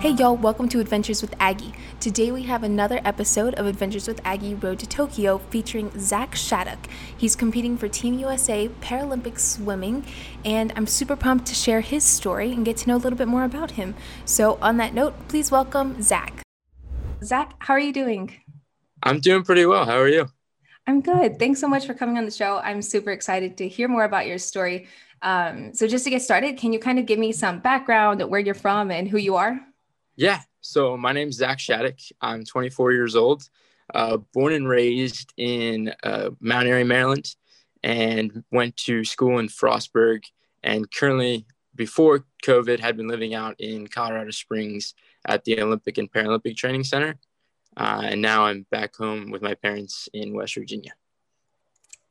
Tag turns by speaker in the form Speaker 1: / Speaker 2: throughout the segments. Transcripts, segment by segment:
Speaker 1: Hey y'all, welcome to Adventures with Aggie. Today we have another episode of Adventures with Aggie Road to Tokyo featuring Zach Shattuck. He's competing for Team USA Paralympic Swimming, and I'm super pumped to share his story and get to know a little bit more about him. So, on that note, please welcome Zach. Zach, how are you doing?
Speaker 2: I'm doing pretty well. How are you?
Speaker 1: I'm good. Thanks so much for coming on the show. I'm super excited to hear more about your story. Um, so, just to get started, can you kind of give me some background, where you're from, and who you are?
Speaker 2: Yeah. So my name's Zach Shattuck. I'm 24 years old, uh, born and raised in uh, Mount Airy, Maryland, and went to school in Frostburg. And currently, before COVID, had been living out in Colorado Springs at the Olympic and Paralympic Training Center. Uh, and now I'm back home with my parents in West Virginia.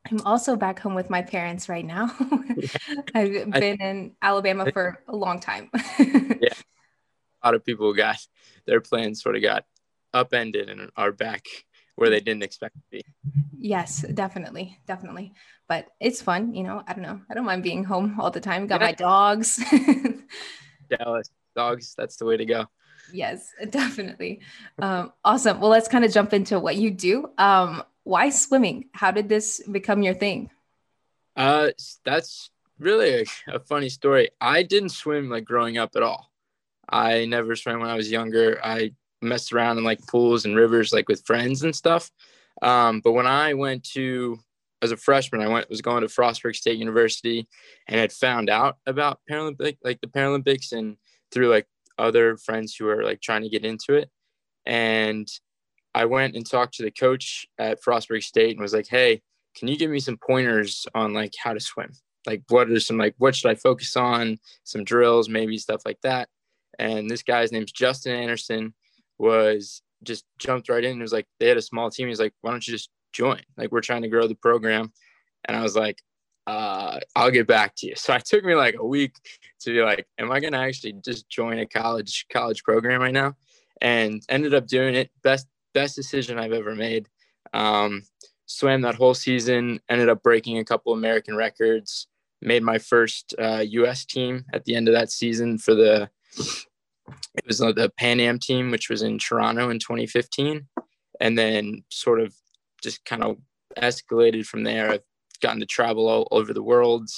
Speaker 1: I'm also back home with my parents right now. I've been in Alabama for a long time.
Speaker 2: yeah lot of people got their plans sort of got upended and are back where they didn't expect to be.
Speaker 1: Yes, definitely, definitely. But it's fun, you know. I don't know. I don't mind being home all the time. Got yeah. my dogs.
Speaker 2: Dallas dogs. That's the way to go.
Speaker 1: Yes, definitely. Um, awesome. Well, let's kind of jump into what you do. Um, why swimming? How did this become your thing?
Speaker 2: Uh, that's really a, a funny story. I didn't swim like growing up at all. I never swam when I was younger. I messed around in like pools and rivers like with friends and stuff. Um, but when I went to as a freshman, I went was going to Frostburg State University and had found out about Paralympic like the Paralympics and through like other friends who were like trying to get into it. And I went and talked to the coach at Frostburg State and was like, "Hey, can you give me some pointers on like how to swim? Like what are some like what should I focus on? Some drills, maybe stuff like that." And this guy's name's Justin Anderson was just jumped right in and was like, they had a small team. He's like, why don't you just join? Like, we're trying to grow the program. And I was like, uh, I'll get back to you. So it took me like a week to be like, am I to actually just join a college college program right now? And ended up doing it. Best best decision I've ever made. Um, swam that whole season. Ended up breaking a couple American records. Made my first uh, U.S. team at the end of that season for the it was the Pan Am team, which was in Toronto in 2015, and then sort of just kind of escalated from there. I've gotten to travel all over the world,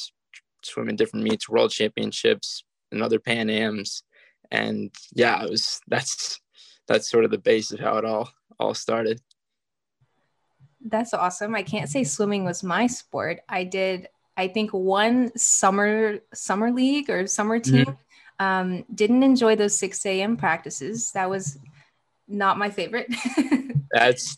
Speaker 2: swim in different meets, world championships, and other Pan Ams, and yeah, it was that's that's sort of the base of how it all all started.
Speaker 1: That's awesome. I can't say swimming was my sport. I did I think one summer summer league or summer team. Mm-hmm um, didn't enjoy those 6 a.m. practices. That was not my favorite.
Speaker 2: That's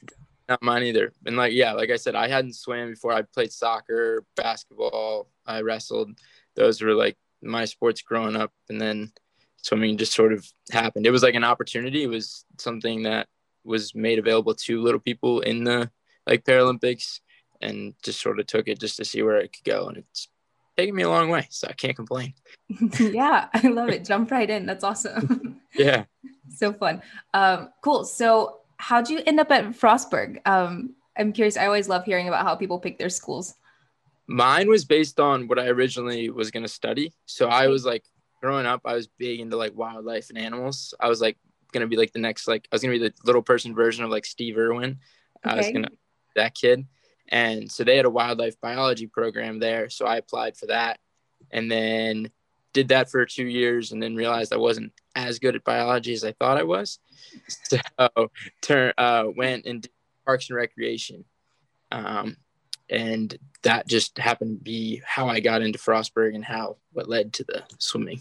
Speaker 2: not mine either. And like, yeah, like I said, I hadn't swam before. I played soccer, basketball, I wrestled. Those were like my sports growing up. And then swimming just sort of happened. It was like an opportunity. It was something that was made available to little people in the like Paralympics and just sort of took it just to see where it could go. And it's taken me a long way, so I can't complain.
Speaker 1: yeah, I love it. Jump right in. That's awesome.
Speaker 2: yeah.
Speaker 1: so fun. Um, cool. So how'd you end up at Frostburg? Um, I'm curious. I always love hearing about how people pick their schools.
Speaker 2: Mine was based on what I originally was going to study. So I was like, growing up, I was big into like wildlife and animals. I was like going to be like the next, like, I was going to be the little person version of like Steve Irwin. Okay. I was going to, that kid. And so they had a wildlife biology program there. So I applied for that and then did that for two years and then realized I wasn't as good at biology as I thought I was. So turn, uh, went and did Parks and Recreation. Um, and that just happened to be how I got into Frostburg and how what led to the swimming.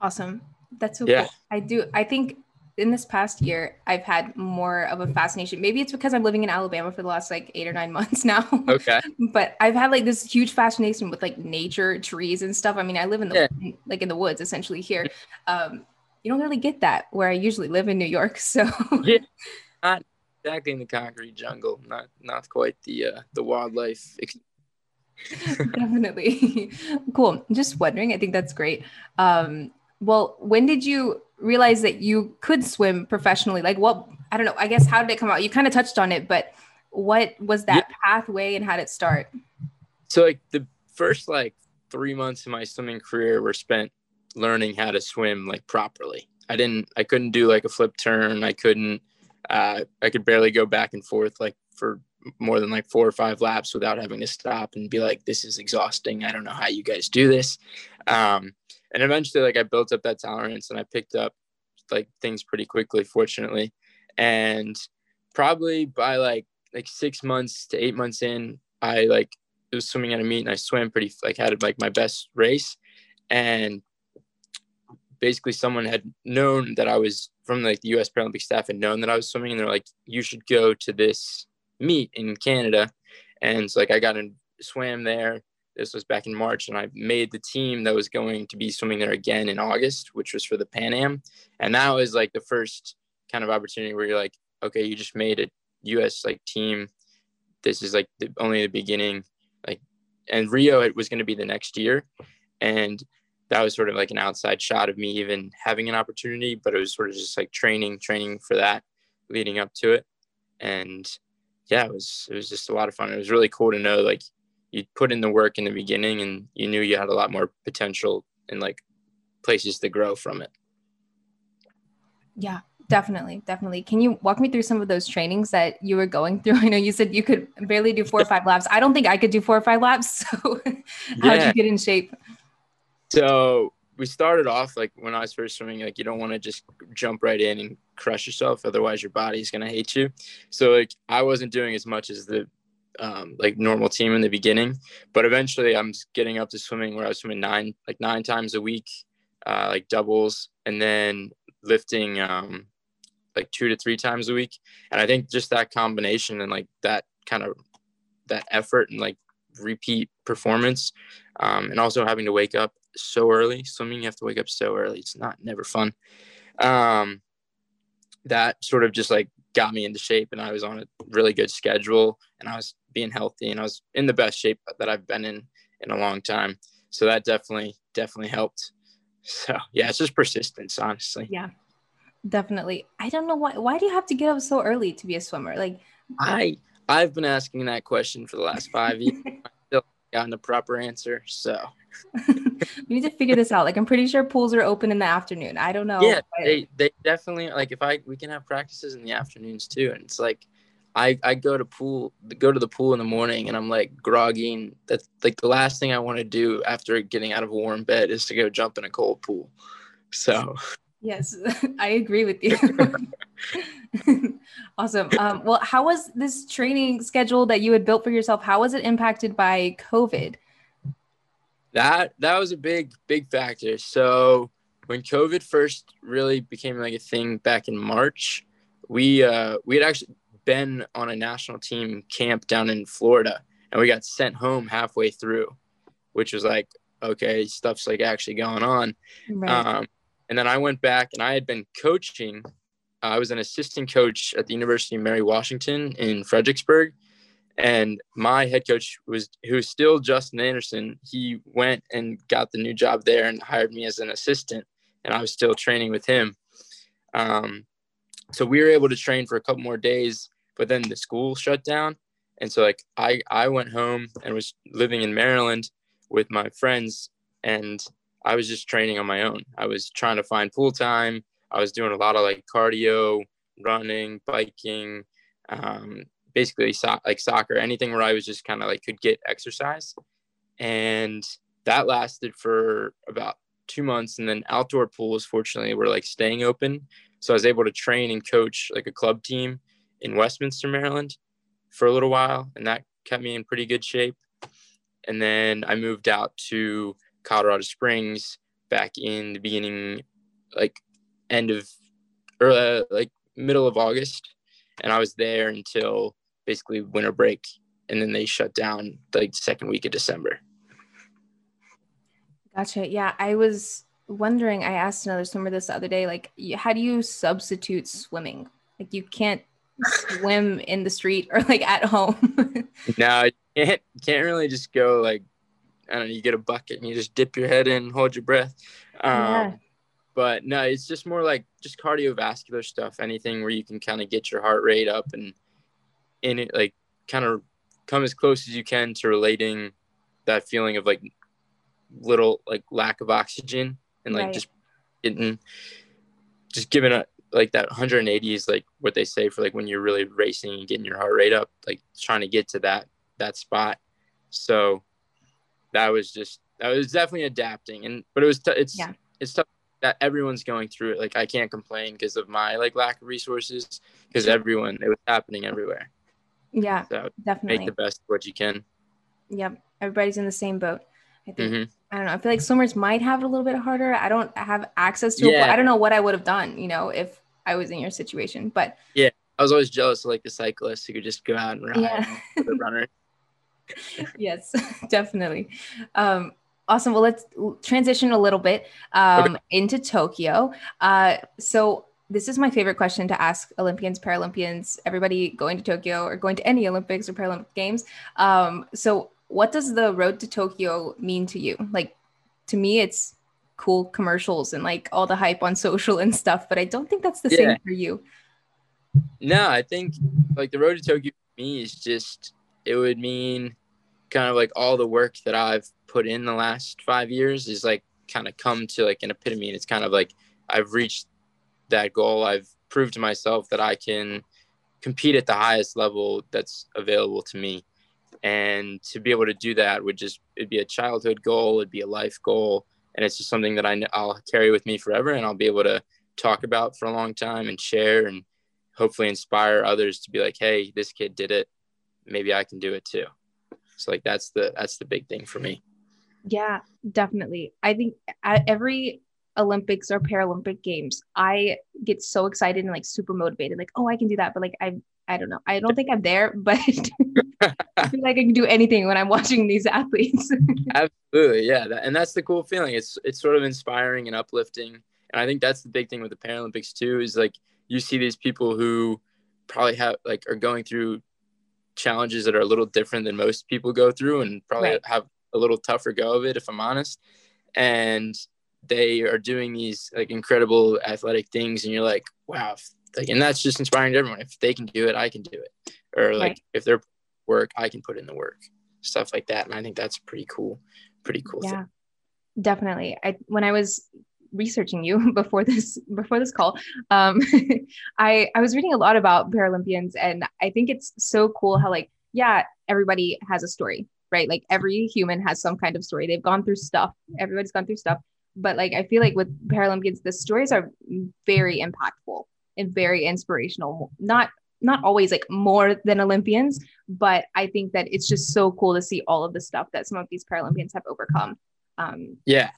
Speaker 1: Awesome. That's so yeah. cool. I do. I think in this past year, I've had more of a fascination. Maybe it's because I'm living in Alabama for the last like eight or nine months now.
Speaker 2: Okay.
Speaker 1: but I've had like this huge fascination with like nature, trees, and stuff. I mean, I live in the yeah. like in the woods essentially here. Um, you don't really get that where I usually live in New York. So
Speaker 2: yeah, not exactly in the concrete jungle. Not not quite the uh, the wildlife.
Speaker 1: Definitely cool. Just wondering. I think that's great. Um, well, when did you realize that you could swim professionally? Like, what, I don't know, I guess, how did it come out? You kind of touched on it, but what was that yeah. pathway and how did it start?
Speaker 2: So, like, the first like three months of my swimming career were spent learning how to swim like properly. I didn't I couldn't do like a flip turn. I couldn't uh, I could barely go back and forth like for more than like four or five laps without having to stop and be like, this is exhausting. I don't know how you guys do this. Um, and eventually, like, I built up that tolerance and I picked up like things pretty quickly, fortunately. And probably by like like six months to eight months in, I like was swimming at a meet and I swam pretty like had like my best race, and basically someone had known that I was from like the U.S. Paralympic staff had known that I was swimming, and they're like, "You should go to this meet in Canada," and so like I got and swam there. This was back in March, and I made the team that was going to be swimming there again in August, which was for the Pan Am, and that was like the first kind of opportunity where you're like, okay, you just made a U.S. like team. This is like the, only the beginning, like, and Rio it was going to be the next year, and that was sort of like an outside shot of me even having an opportunity, but it was sort of just like training, training for that leading up to it. And yeah, it was, it was just a lot of fun. It was really cool to know like you put in the work in the beginning and you knew you had a lot more potential and like places to grow from it.
Speaker 1: Yeah, definitely. Definitely. Can you walk me through some of those trainings that you were going through? I know you said you could barely do four or five laps. I don't think I could do four or five laps. So how did you get in shape?
Speaker 2: So we started off like when I was first swimming, like you don't want to just jump right in and crush yourself, otherwise your body's gonna hate you. So like I wasn't doing as much as the um, like normal team in the beginning, but eventually I'm getting up to swimming where I was swimming nine like nine times a week, uh, like doubles, and then lifting um, like two to three times a week. And I think just that combination and like that kind of that effort and like repeat performance, um, and also having to wake up so early. Swimming, you have to wake up so early. It's not never fun. Um, that sort of just like got me into shape, and I was on a really good schedule, and I was being healthy, and I was in the best shape that I've been in in a long time. So that definitely definitely helped. So yeah, it's just persistence, honestly.
Speaker 1: Yeah, definitely. I don't know why. Why do you have to get up so early to be a swimmer? Like
Speaker 2: I I've been asking that question for the last five years. I still gotten the proper answer. So
Speaker 1: we need to figure this out. Like I'm pretty sure pools are open in the afternoon. I don't know.
Speaker 2: Yeah, they they definitely like if I we can have practices in the afternoons too, and it's like I I go to pool go to the pool in the morning and I'm like groggy. And that's like the last thing I want to do after getting out of a warm bed is to go jump in a cold pool. So
Speaker 1: yes, I agree with you. awesome. Um, well, how was this training schedule that you had built for yourself? How was it impacted by COVID?
Speaker 2: that that was a big big factor so when covid first really became like a thing back in march we uh we had actually been on a national team camp down in florida and we got sent home halfway through which was like okay stuff's like actually going on right. um, and then i went back and i had been coaching i was an assistant coach at the university of mary washington in fredericksburg and my head coach was who's still Justin Anderson. He went and got the new job there and hired me as an assistant, and I was still training with him. Um, so we were able to train for a couple more days, but then the school shut down, and so like I I went home and was living in Maryland with my friends, and I was just training on my own. I was trying to find pool time. I was doing a lot of like cardio, running, biking, um, basically so- like soccer, anything where I was just kind of like could get exercise. And that lasted for about two months. And then outdoor pools, fortunately, were like staying open. So I was able to train and coach like a club team in Westminster, Maryland for a little while. And that kept me in pretty good shape. And then I moved out to Colorado Springs back in the beginning, like end of, or uh, like middle of August. And I was there until basically winter break, and then they shut down the second week of December.
Speaker 1: Gotcha. Yeah, I was wondering. I asked another swimmer this the other day. Like, how do you substitute swimming? Like, you can't swim in the street or like at home.
Speaker 2: no, you can't. Can't really just go like I don't know. You get a bucket and you just dip your head in, hold your breath. Um, yeah. But no, it's just more like just cardiovascular stuff. Anything where you can kind of get your heart rate up and in it like kind of come as close as you can to relating that feeling of like little like lack of oxygen and like right. just getting just giving a like that 180 is like what they say for like when you're really racing and getting your heart rate up, like trying to get to that that spot. So that was just that was definitely adapting, and but it was t- it's yeah. it's tough that everyone's going through it. Like I can't complain because of my like lack of resources because everyone it was happening everywhere.
Speaker 1: Yeah, so definitely
Speaker 2: make the best of what you can.
Speaker 1: Yep, everybody's in the same boat. I think. Mm-hmm. I don't know. I feel like swimmers might have it a little bit harder. I don't have access to yeah. it. I don't know what I would have done, you know, if I was in your situation. But
Speaker 2: yeah, I was always jealous of like the cyclists who could just go out and ride yeah. the runner.
Speaker 1: yes, definitely. Um, awesome. Well, let's transition a little bit um, okay. into Tokyo. Uh, so this is my favorite question to ask Olympians, Paralympians, everybody going to Tokyo or going to any Olympics or Paralympic Games. Um, so, what does the road to Tokyo mean to you? Like, to me, it's cool commercials and like all the hype on social and stuff, but I don't think that's the yeah. same for you.
Speaker 2: No, I think like the road to Tokyo for me is just it would mean kind of like all the work that I've put in the last five years is like kind of come to like an epitome. And it's kind of like I've reached that goal. I've proved to myself that I can compete at the highest level that's available to me. And to be able to do that would just, it'd be a childhood goal, it'd be a life goal. And it's just something that I, I'll carry with me forever and I'll be able to talk about for a long time and share and hopefully inspire others to be like, hey, this kid did it. Maybe I can do it too. So like that's the that's the big thing for me.
Speaker 1: Yeah, definitely. I think at every Olympics or Paralympic games, I get so excited and like super motivated, like, oh, I can do that. But like I I don't know. I don't think I'm there, but I feel like I can do anything when I'm watching these athletes.
Speaker 2: Absolutely, yeah, that, and that's the cool feeling. It's it's sort of inspiring and uplifting, and I think that's the big thing with the Paralympics too. Is like you see these people who probably have like are going through challenges that are a little different than most people go through and probably right. have a little tougher go of it if i'm honest and they are doing these like incredible athletic things and you're like wow like and that's just inspiring to everyone. If they can do it i can do it. Or like right. if they're work i can put in the work. Stuff like that. And i think that's pretty cool pretty cool
Speaker 1: yeah. Thing. definitely. I when i was researching you before this before this call um i i was reading a lot about paralympians and i think it's so cool how like yeah everybody has a story right? Like every human has some kind of story. They've gone through stuff. Everybody's gone through stuff. But like i feel like with paralympians the stories are very impactful and very inspirational. Not not always like more than olympians but i think that it's just so cool to see all of the stuff that some of these paralympians have overcome. Um
Speaker 2: yeah,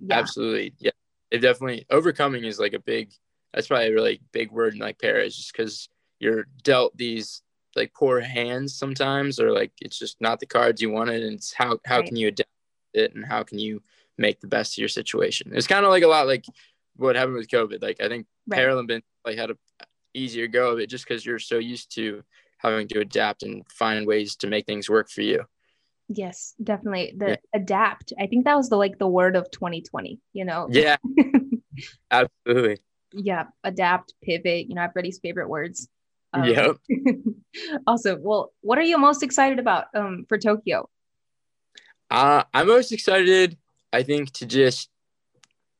Speaker 2: yeah. absolutely. Yeah. It definitely overcoming is like a big that's probably a really big word in like Paris, just because you're dealt these like poor hands sometimes or like it's just not the cards you wanted and it's how how right. can you adapt it and how can you make the best of your situation? It's kind of like a lot like what happened with covid. Like i think right. Like had a easier go of it just because you're so used to having to adapt and find ways to make things work for you
Speaker 1: Yes, definitely. The yeah. adapt. I think that was the like the word of 2020, you know?
Speaker 2: Yeah. Absolutely.
Speaker 1: Yeah. Adapt, pivot, you know, everybody's favorite words.
Speaker 2: Um, yep.
Speaker 1: awesome. Well, what are you most excited about um, for Tokyo?
Speaker 2: Uh, I'm most excited, I think, to just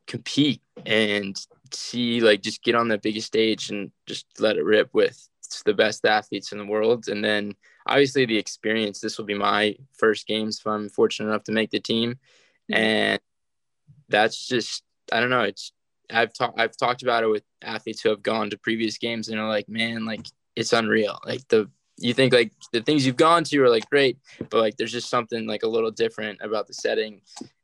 Speaker 2: compete and see, like, just get on the biggest stage and just let it rip with the best athletes in the world. And then obviously the experience. This will be my first games if I'm fortunate enough to make the team, and that's just I don't know. It's I've talked I've talked about it with athletes who have gone to previous games and are like, man, like it's unreal. Like the you think like the things you've gone to are like great, but like there's just something like a little different about the setting,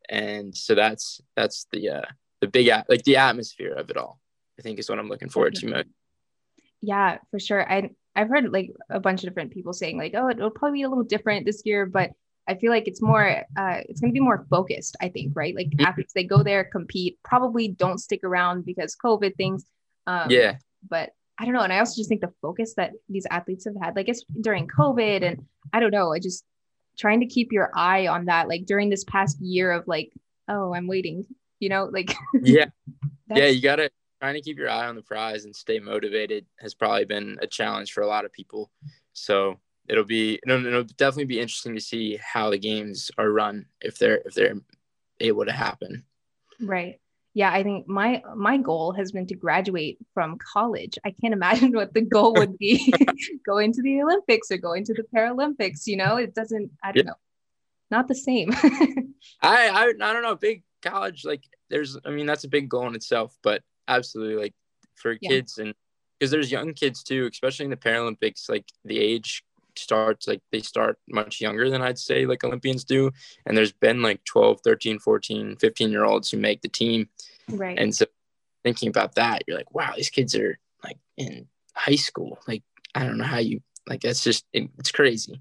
Speaker 2: and so that's that's the uh the big like the atmosphere of it all. I think is what I'm looking forward to most.
Speaker 1: Yeah, for sure. I I've heard like a bunch of different people saying like, oh, it'll probably be a little different this year, but I feel like it's more, uh, it's going to be more focused. I think, right? Like mm-hmm. athletes, they go there, compete, probably don't stick around because COVID things.
Speaker 2: Um, yeah.
Speaker 1: But I don't know, and I also just think the focus that these athletes have had, like it's during COVID, and I don't know, I just trying to keep your eye on that, like during this past year of like, oh, I'm waiting, you know, like.
Speaker 2: yeah. yeah, you got to trying to keep your eye on the prize and stay motivated has probably been a challenge for a lot of people. So it'll be it'll, it'll definitely be interesting to see how the games are run if they're if they're able to happen.
Speaker 1: Right. yeah, I think my my goal has been to graduate from college. I can't imagine what the goal would be going to the Olympics or going to the Paralympics. You know, it doesn't. I don't yeah. know. Not the same.
Speaker 2: I, I I don't know. Big college, like there's. I mean, that's a big goal in itself. But absolutely, like for yeah. kids and because there's young kids too, especially in the Paralympics. Like the age starts like they start much younger than I'd say like Olympians do. And there's been like 12, 13, 14, 15 year olds who make the team.
Speaker 1: Right.
Speaker 2: And so thinking about that, you're like, wow, these kids are like in high school. Like, I don't know how you like that's just it's crazy.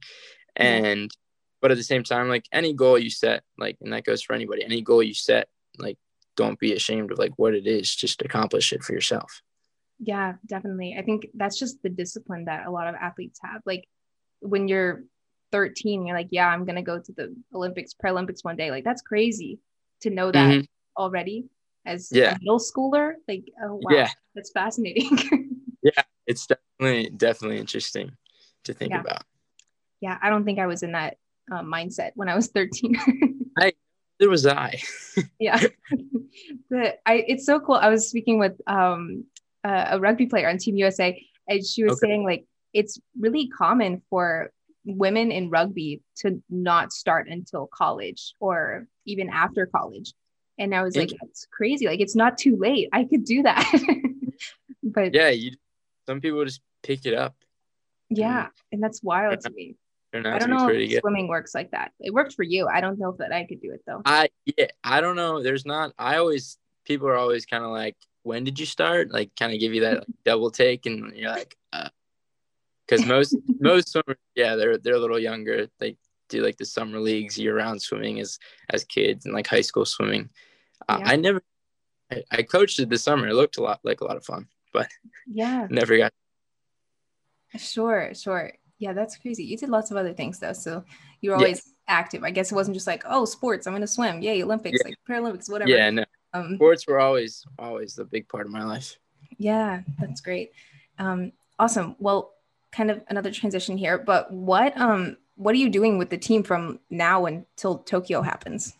Speaker 2: And but at the same time, like any goal you set, like and that goes for anybody, any goal you set, like don't be ashamed of like what it is, just accomplish it for yourself.
Speaker 1: Yeah, definitely. I think that's just the discipline that a lot of athletes have. Like when you're 13 you're like yeah i'm gonna go to the olympics paralympics one day like that's crazy to know that mm-hmm. already as yeah. a middle schooler like oh wow yeah. that's fascinating
Speaker 2: yeah it's definitely definitely interesting to think
Speaker 1: yeah.
Speaker 2: about
Speaker 1: yeah i don't think i was in that uh, mindset when i was 13
Speaker 2: i there was i
Speaker 1: yeah but i it's so cool i was speaking with um uh, a rugby player on team usa and she was okay. saying like it's really common for women in rugby to not start until college or even after college. And I was like, it's crazy. Like it's not too late. I could do that. but
Speaker 2: yeah, you some people just pick it up.
Speaker 1: Yeah. And, and that's wild to me. I don't know if good. swimming works like that. It worked for you. I don't know if that I could do it though.
Speaker 2: I yeah, I don't know. There's not I always people are always kind of like, when did you start? Like kind of give you that like, double take and you're like, uh, because most most swimmers, yeah, they're they're a little younger. They do like the summer leagues, year round swimming as as kids, and like high school swimming. Uh, yeah. I never, I, I, coached it this summer. It looked a lot like a lot of fun, but
Speaker 1: yeah,
Speaker 2: never got.
Speaker 1: Sure, sure. Yeah, that's crazy. You did lots of other things though, so you're always yeah. active. I guess it wasn't just like, oh, sports. I'm gonna swim. Yay, Olympics, yeah. like Paralympics, whatever.
Speaker 2: Yeah, no. Um, sports were always always the big part of my life.
Speaker 1: Yeah, that's great. Um, awesome. Well, kind of another transition here, but what um what are you doing with the team from now until Tokyo happens?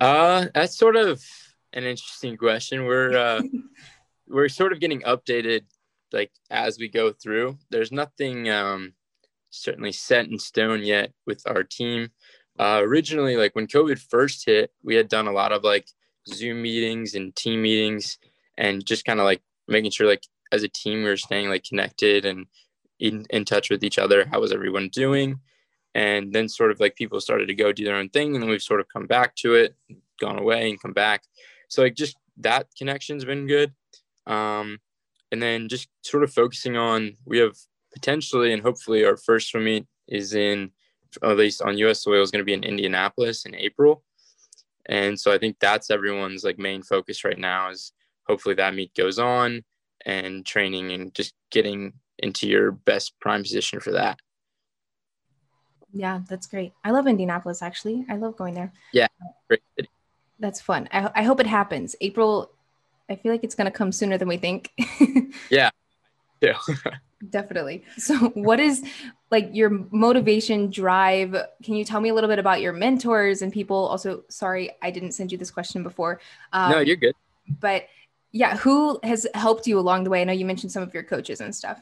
Speaker 2: Uh that's sort of an interesting question. We're uh we're sort of getting updated like as we go through. There's nothing um certainly set in stone yet with our team. Uh, originally, like when COVID first hit, we had done a lot of like Zoom meetings and team meetings and just kind of like making sure like as a team we were staying like connected and in, in touch with each other how was everyone doing and then sort of like people started to go do their own thing and then we've sort of come back to it gone away and come back so like just that connection's been good um, and then just sort of focusing on we have potentially and hopefully our first swim meet is in at least on us soil is going to be in indianapolis in april and so i think that's everyone's like main focus right now is hopefully that meet goes on and training and just getting into your best prime position for that.
Speaker 1: Yeah, that's great. I love Indianapolis actually. I love going there.
Speaker 2: Yeah, great
Speaker 1: city. That's fun. I, I hope it happens. April, I feel like it's going to come sooner than we think.
Speaker 2: yeah. Yeah.
Speaker 1: Definitely. So, what is like your motivation drive? Can you tell me a little bit about your mentors and people? Also, sorry, I didn't send you this question before.
Speaker 2: Um, no, you're good.
Speaker 1: But yeah, who has helped you along the way? I know you mentioned some of your coaches and stuff.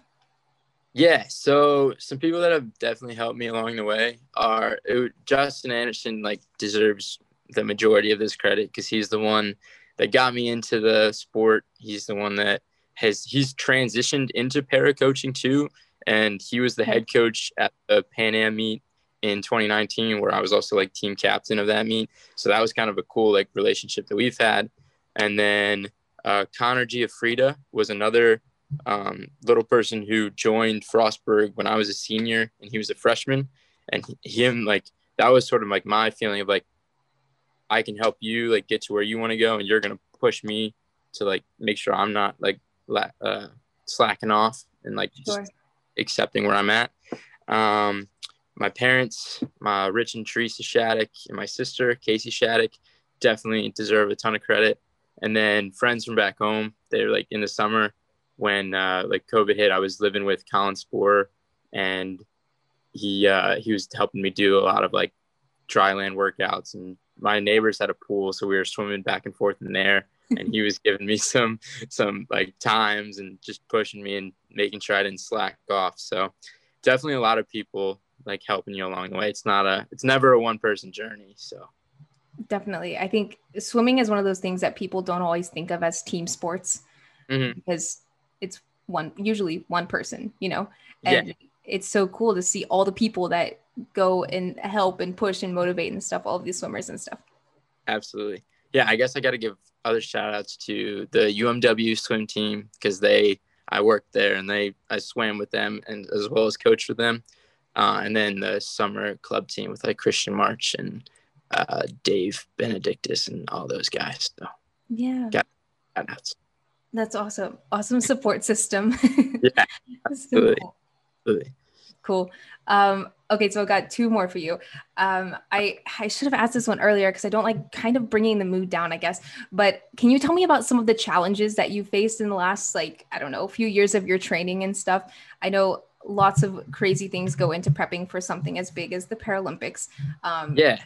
Speaker 2: Yeah, so some people that have definitely helped me along the way are Justin Anderson. Like deserves the majority of this credit because he's the one that got me into the sport. He's the one that has he's transitioned into para coaching too, and he was the head coach at the Pan Am meet in 2019, where I was also like team captain of that meet. So that was kind of a cool like relationship that we've had. And then uh, Connor Giafrida was another um, little person who joined Frostburg when I was a senior and he was a freshman. And him, like, that was sort of like my feeling of like, I can help you like get to where you want to go, and you're gonna push me to like make sure I'm not like la- uh, slacking off and like sure. accepting where I'm at. Um, my parents, my Rich and Teresa Shattuck, and my sister Casey Shattuck, definitely deserve a ton of credit and then friends from back home they're like in the summer when uh, like covid hit i was living with colin sporer and he uh, he was helping me do a lot of like dry land workouts and my neighbors had a pool, so we were swimming back and forth in there, and he was giving me some some like times and just pushing me and making sure I didn't slack off. So definitely a lot of people like helping you along the way. It's not a it's never a one person journey. So
Speaker 1: definitely, I think swimming is one of those things that people don't always think of as team sports mm-hmm. because it's one usually one person, you know, and yeah. It's so cool to see all the people that go and help and push and motivate and stuff, all of these swimmers and stuff.
Speaker 2: Absolutely. Yeah, I guess I got to give other shout outs to the UMW swim team because they, I worked there and they, I swam with them and as well as coached with them. Uh, and then the summer club team with like Christian March and uh, Dave Benedictus and all those guys. So
Speaker 1: yeah,
Speaker 2: got shout outs.
Speaker 1: That's awesome. Awesome support system.
Speaker 2: yeah, absolutely. so cool. Absolutely.
Speaker 1: Cool. Um, okay, so I've got two more for you. Um, I I should have asked this one earlier because I don't like kind of bringing the mood down, I guess. But can you tell me about some of the challenges that you faced in the last like I don't know, a few years of your training and stuff? I know lots of crazy things go into prepping for something as big as the Paralympics. Um,
Speaker 2: yeah.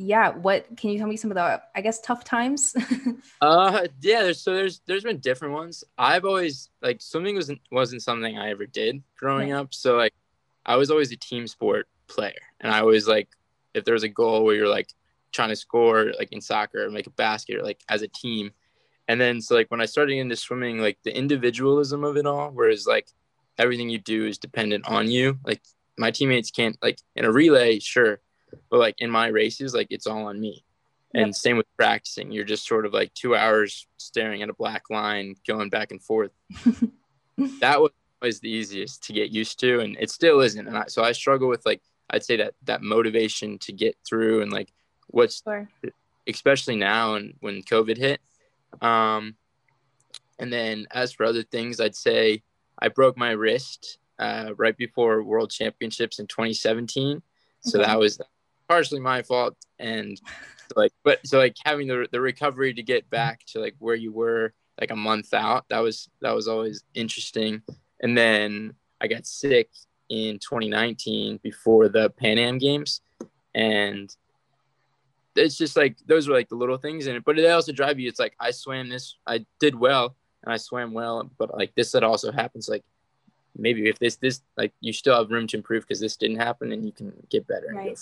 Speaker 1: Yeah. What can you tell me some of the I guess tough times?
Speaker 2: uh yeah, there's so there's there's been different ones. I've always like swimming wasn't wasn't something I ever did growing up. So like I was always a team sport player. And I always like, if there was a goal where you're like trying to score, like in soccer, or make a basket, or like as a team. And then, so like when I started into swimming, like the individualism of it all, whereas like everything you do is dependent on you. Like my teammates can't, like in a relay, sure. But like in my races, like it's all on me. And yep. same with practicing. You're just sort of like two hours staring at a black line, going back and forth. that was always the easiest to get used to, and it still isn't. And I, so I struggle with like I'd say that that motivation to get through and like what's sure. especially now and when COVID hit. Um, and then as for other things, I'd say I broke my wrist uh, right before World Championships in 2017. So that was partially my fault. And like, but so like having the the recovery to get back to like where you were like a month out, that was that was always interesting. And then I got sick in 2019 before the Pan Am Games, and it's just like those were like the little things in it. But they also drive you. It's like I swam this, I did well, and I swam well, but like this that also happens. Like maybe if this this like you still have room to improve because this didn't happen, and you can get better. Right.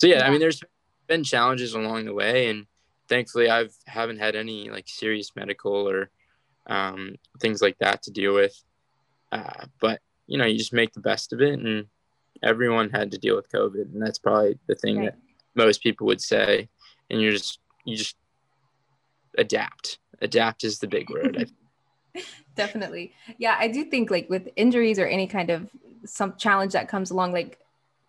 Speaker 2: So yeah, yeah, I mean, there's been challenges along the way, and thankfully I've haven't had any like serious medical or um, things like that to deal with. Uh, but you know, you just make the best of it, and everyone had to deal with COVID, and that's probably the thing right. that most people would say. And you just you just adapt. Adapt is the big word.
Speaker 1: Definitely, yeah. I do think like with injuries or any kind of some challenge that comes along, like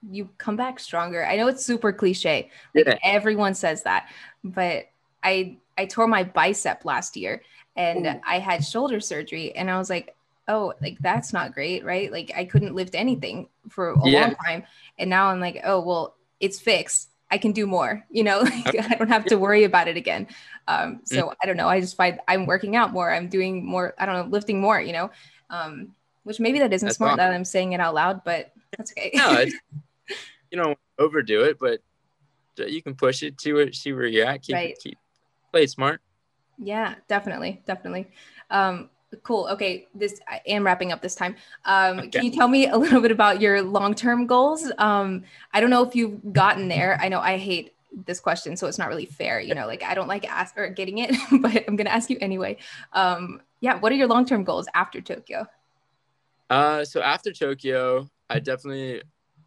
Speaker 1: you come back stronger. I know it's super cliche. Like yeah. everyone says that, but I I tore my bicep last year and Ooh. I had shoulder surgery and I was like, oh, like that's not great, right? Like I couldn't lift anything for a yeah. long time. And now I'm like, oh, well, it's fixed. I can do more, you know, like, I don't have to worry about it again. Um, so mm. I don't know. I just find I'm working out more. I'm doing more, I don't know, lifting more, you know, um, which maybe that isn't that's smart awesome. that I'm saying it out loud, but that's okay.
Speaker 2: no, you don't overdo it, but you can push it to it, see where you're at. Keep, right. keep play smart.
Speaker 1: Yeah, definitely. Definitely. Um, cool. Okay. This I am wrapping up this time. Um, okay. Can you tell me a little bit about your long-term goals? Um, I don't know if you've gotten there. I know I hate this question, so it's not really fair. You know, like I don't like ask or getting it, but I'm gonna ask you anyway. Um, yeah, what are your long-term goals after Tokyo?
Speaker 2: Uh, so after Tokyo, I definitely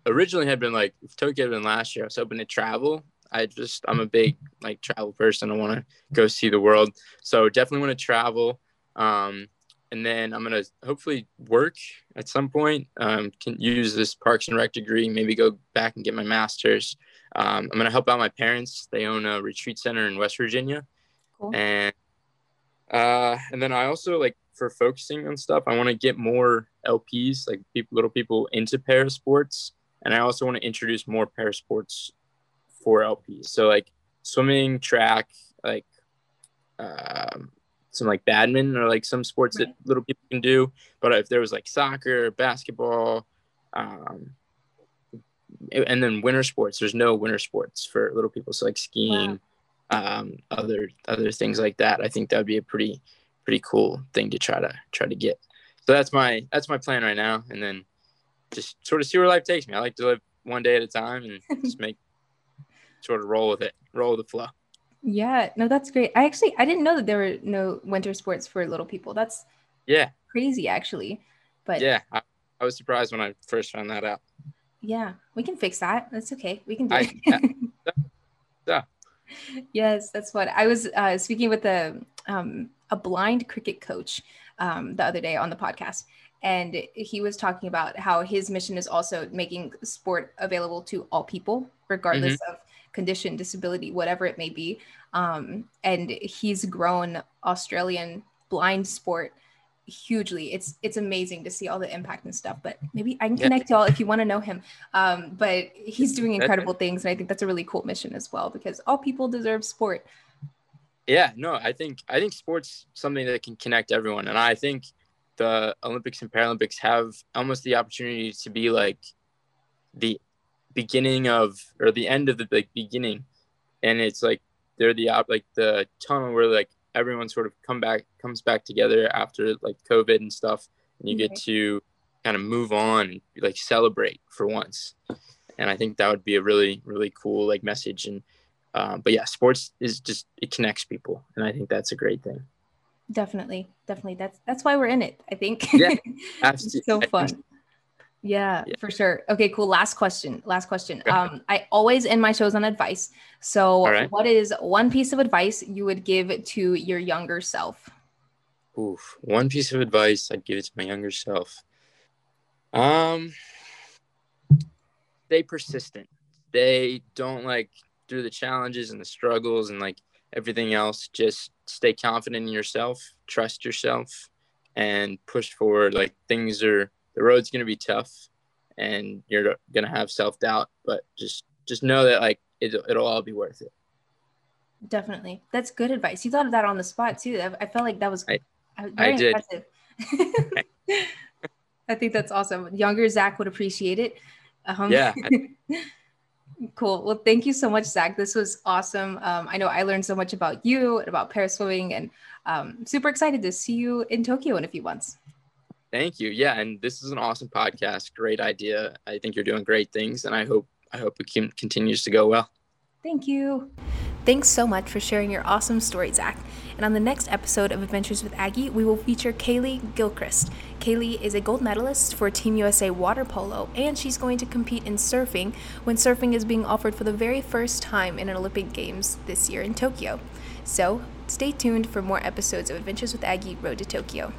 Speaker 2: originally had been like if Tokyo had been last year, I was hoping to travel. I just I'm a big like travel person. I want to go see the world, so definitely want to travel. Um, and then I'm gonna hopefully work at some point. Um, can use this Parks and Rec degree, maybe go back and get my master's. Um, I'm gonna help out my parents. They own a retreat center in West Virginia, cool. and uh, and then I also like for focusing on stuff. I want to get more LPs, like people, little people into para sports, and I also want to introduce more para sports for LPs. So like swimming, track, like um, some like badminton or like some sports right. that little people can do. But if there was like soccer, basketball, um, and then winter sports. There's no winter sports for little people, so like skiing, wow. um, other other things like that. I think that would be a pretty pretty cool thing to try to try to get. So that's my that's my plan right now, and then just sort of see where life takes me. I like to live one day at a time and just make sort of roll with it, roll with the flow.
Speaker 1: Yeah, no, that's great. I actually I didn't know that there were no winter sports for little people. That's
Speaker 2: yeah
Speaker 1: crazy actually. But
Speaker 2: yeah, I, I was surprised when I first found that out.
Speaker 1: Yeah, we can fix that. That's okay. We can do I, it. yeah. yeah. Yes, that's what I was uh, speaking with a um, a blind cricket coach um, the other day on the podcast, and he was talking about how his mission is also making sport available to all people, regardless mm-hmm. of condition, disability, whatever it may be. Um, and he's grown Australian blind sport hugely. It's it's amazing to see all the impact and stuff. But maybe I can connect yeah. y'all if you want to know him. Um, but he's doing incredible things, and I think that's a really cool mission as well because all people deserve sport.
Speaker 2: Yeah, no, I think I think sports something that can connect everyone, and I think the Olympics and Paralympics have almost the opportunity to be like the beginning of or the end of the like beginning, and it's like they're the like the tunnel where like everyone sort of come back comes back together after like COVID and stuff, and you get to kind of move on and like celebrate for once. And I think that would be a really really cool like message. And um, but yeah, sports is just it connects people, and I think that's a great thing.
Speaker 1: Definitely, definitely. That's that's why we're in it. I think.
Speaker 2: Yeah, absolutely.
Speaker 1: so fun. Yeah, yeah, for sure. Okay, cool. Last question. Last question. Um, I always end my shows on advice. So, right. what is one piece of advice you would give to your younger self?
Speaker 2: Oof, one piece of advice I'd give it to my younger self. Um, stay persistent. They don't like through the challenges and the struggles and like everything else. Just stay confident in yourself, trust yourself, and push forward. Like things are the road's going to be tough and you're going to have self-doubt but just just know that like it, it'll all be worth it
Speaker 1: definitely that's good advice you thought of that on the spot too i, I felt like that was
Speaker 2: I, very I did.
Speaker 1: i think that's awesome younger zach would appreciate it
Speaker 2: um, yeah
Speaker 1: cool well thank you so much zach this was awesome um, i know i learned so much about you and about paraswimming and um, super excited to see you in tokyo in a few months
Speaker 2: Thank you. Yeah, and this is an awesome podcast. Great idea. I think you're doing great things, and I hope I hope it can, continues to go well.
Speaker 1: Thank you. Thanks so much for sharing your awesome story, Zach. And on the next episode of Adventures with Aggie, we will feature Kaleigh Gilchrist. Kaleigh is a gold medalist for Team USA water polo, and she's going to compete in surfing when surfing is being offered for the very first time in an Olympic Games this year in Tokyo. So stay tuned for more episodes of Adventures with Aggie Road to Tokyo.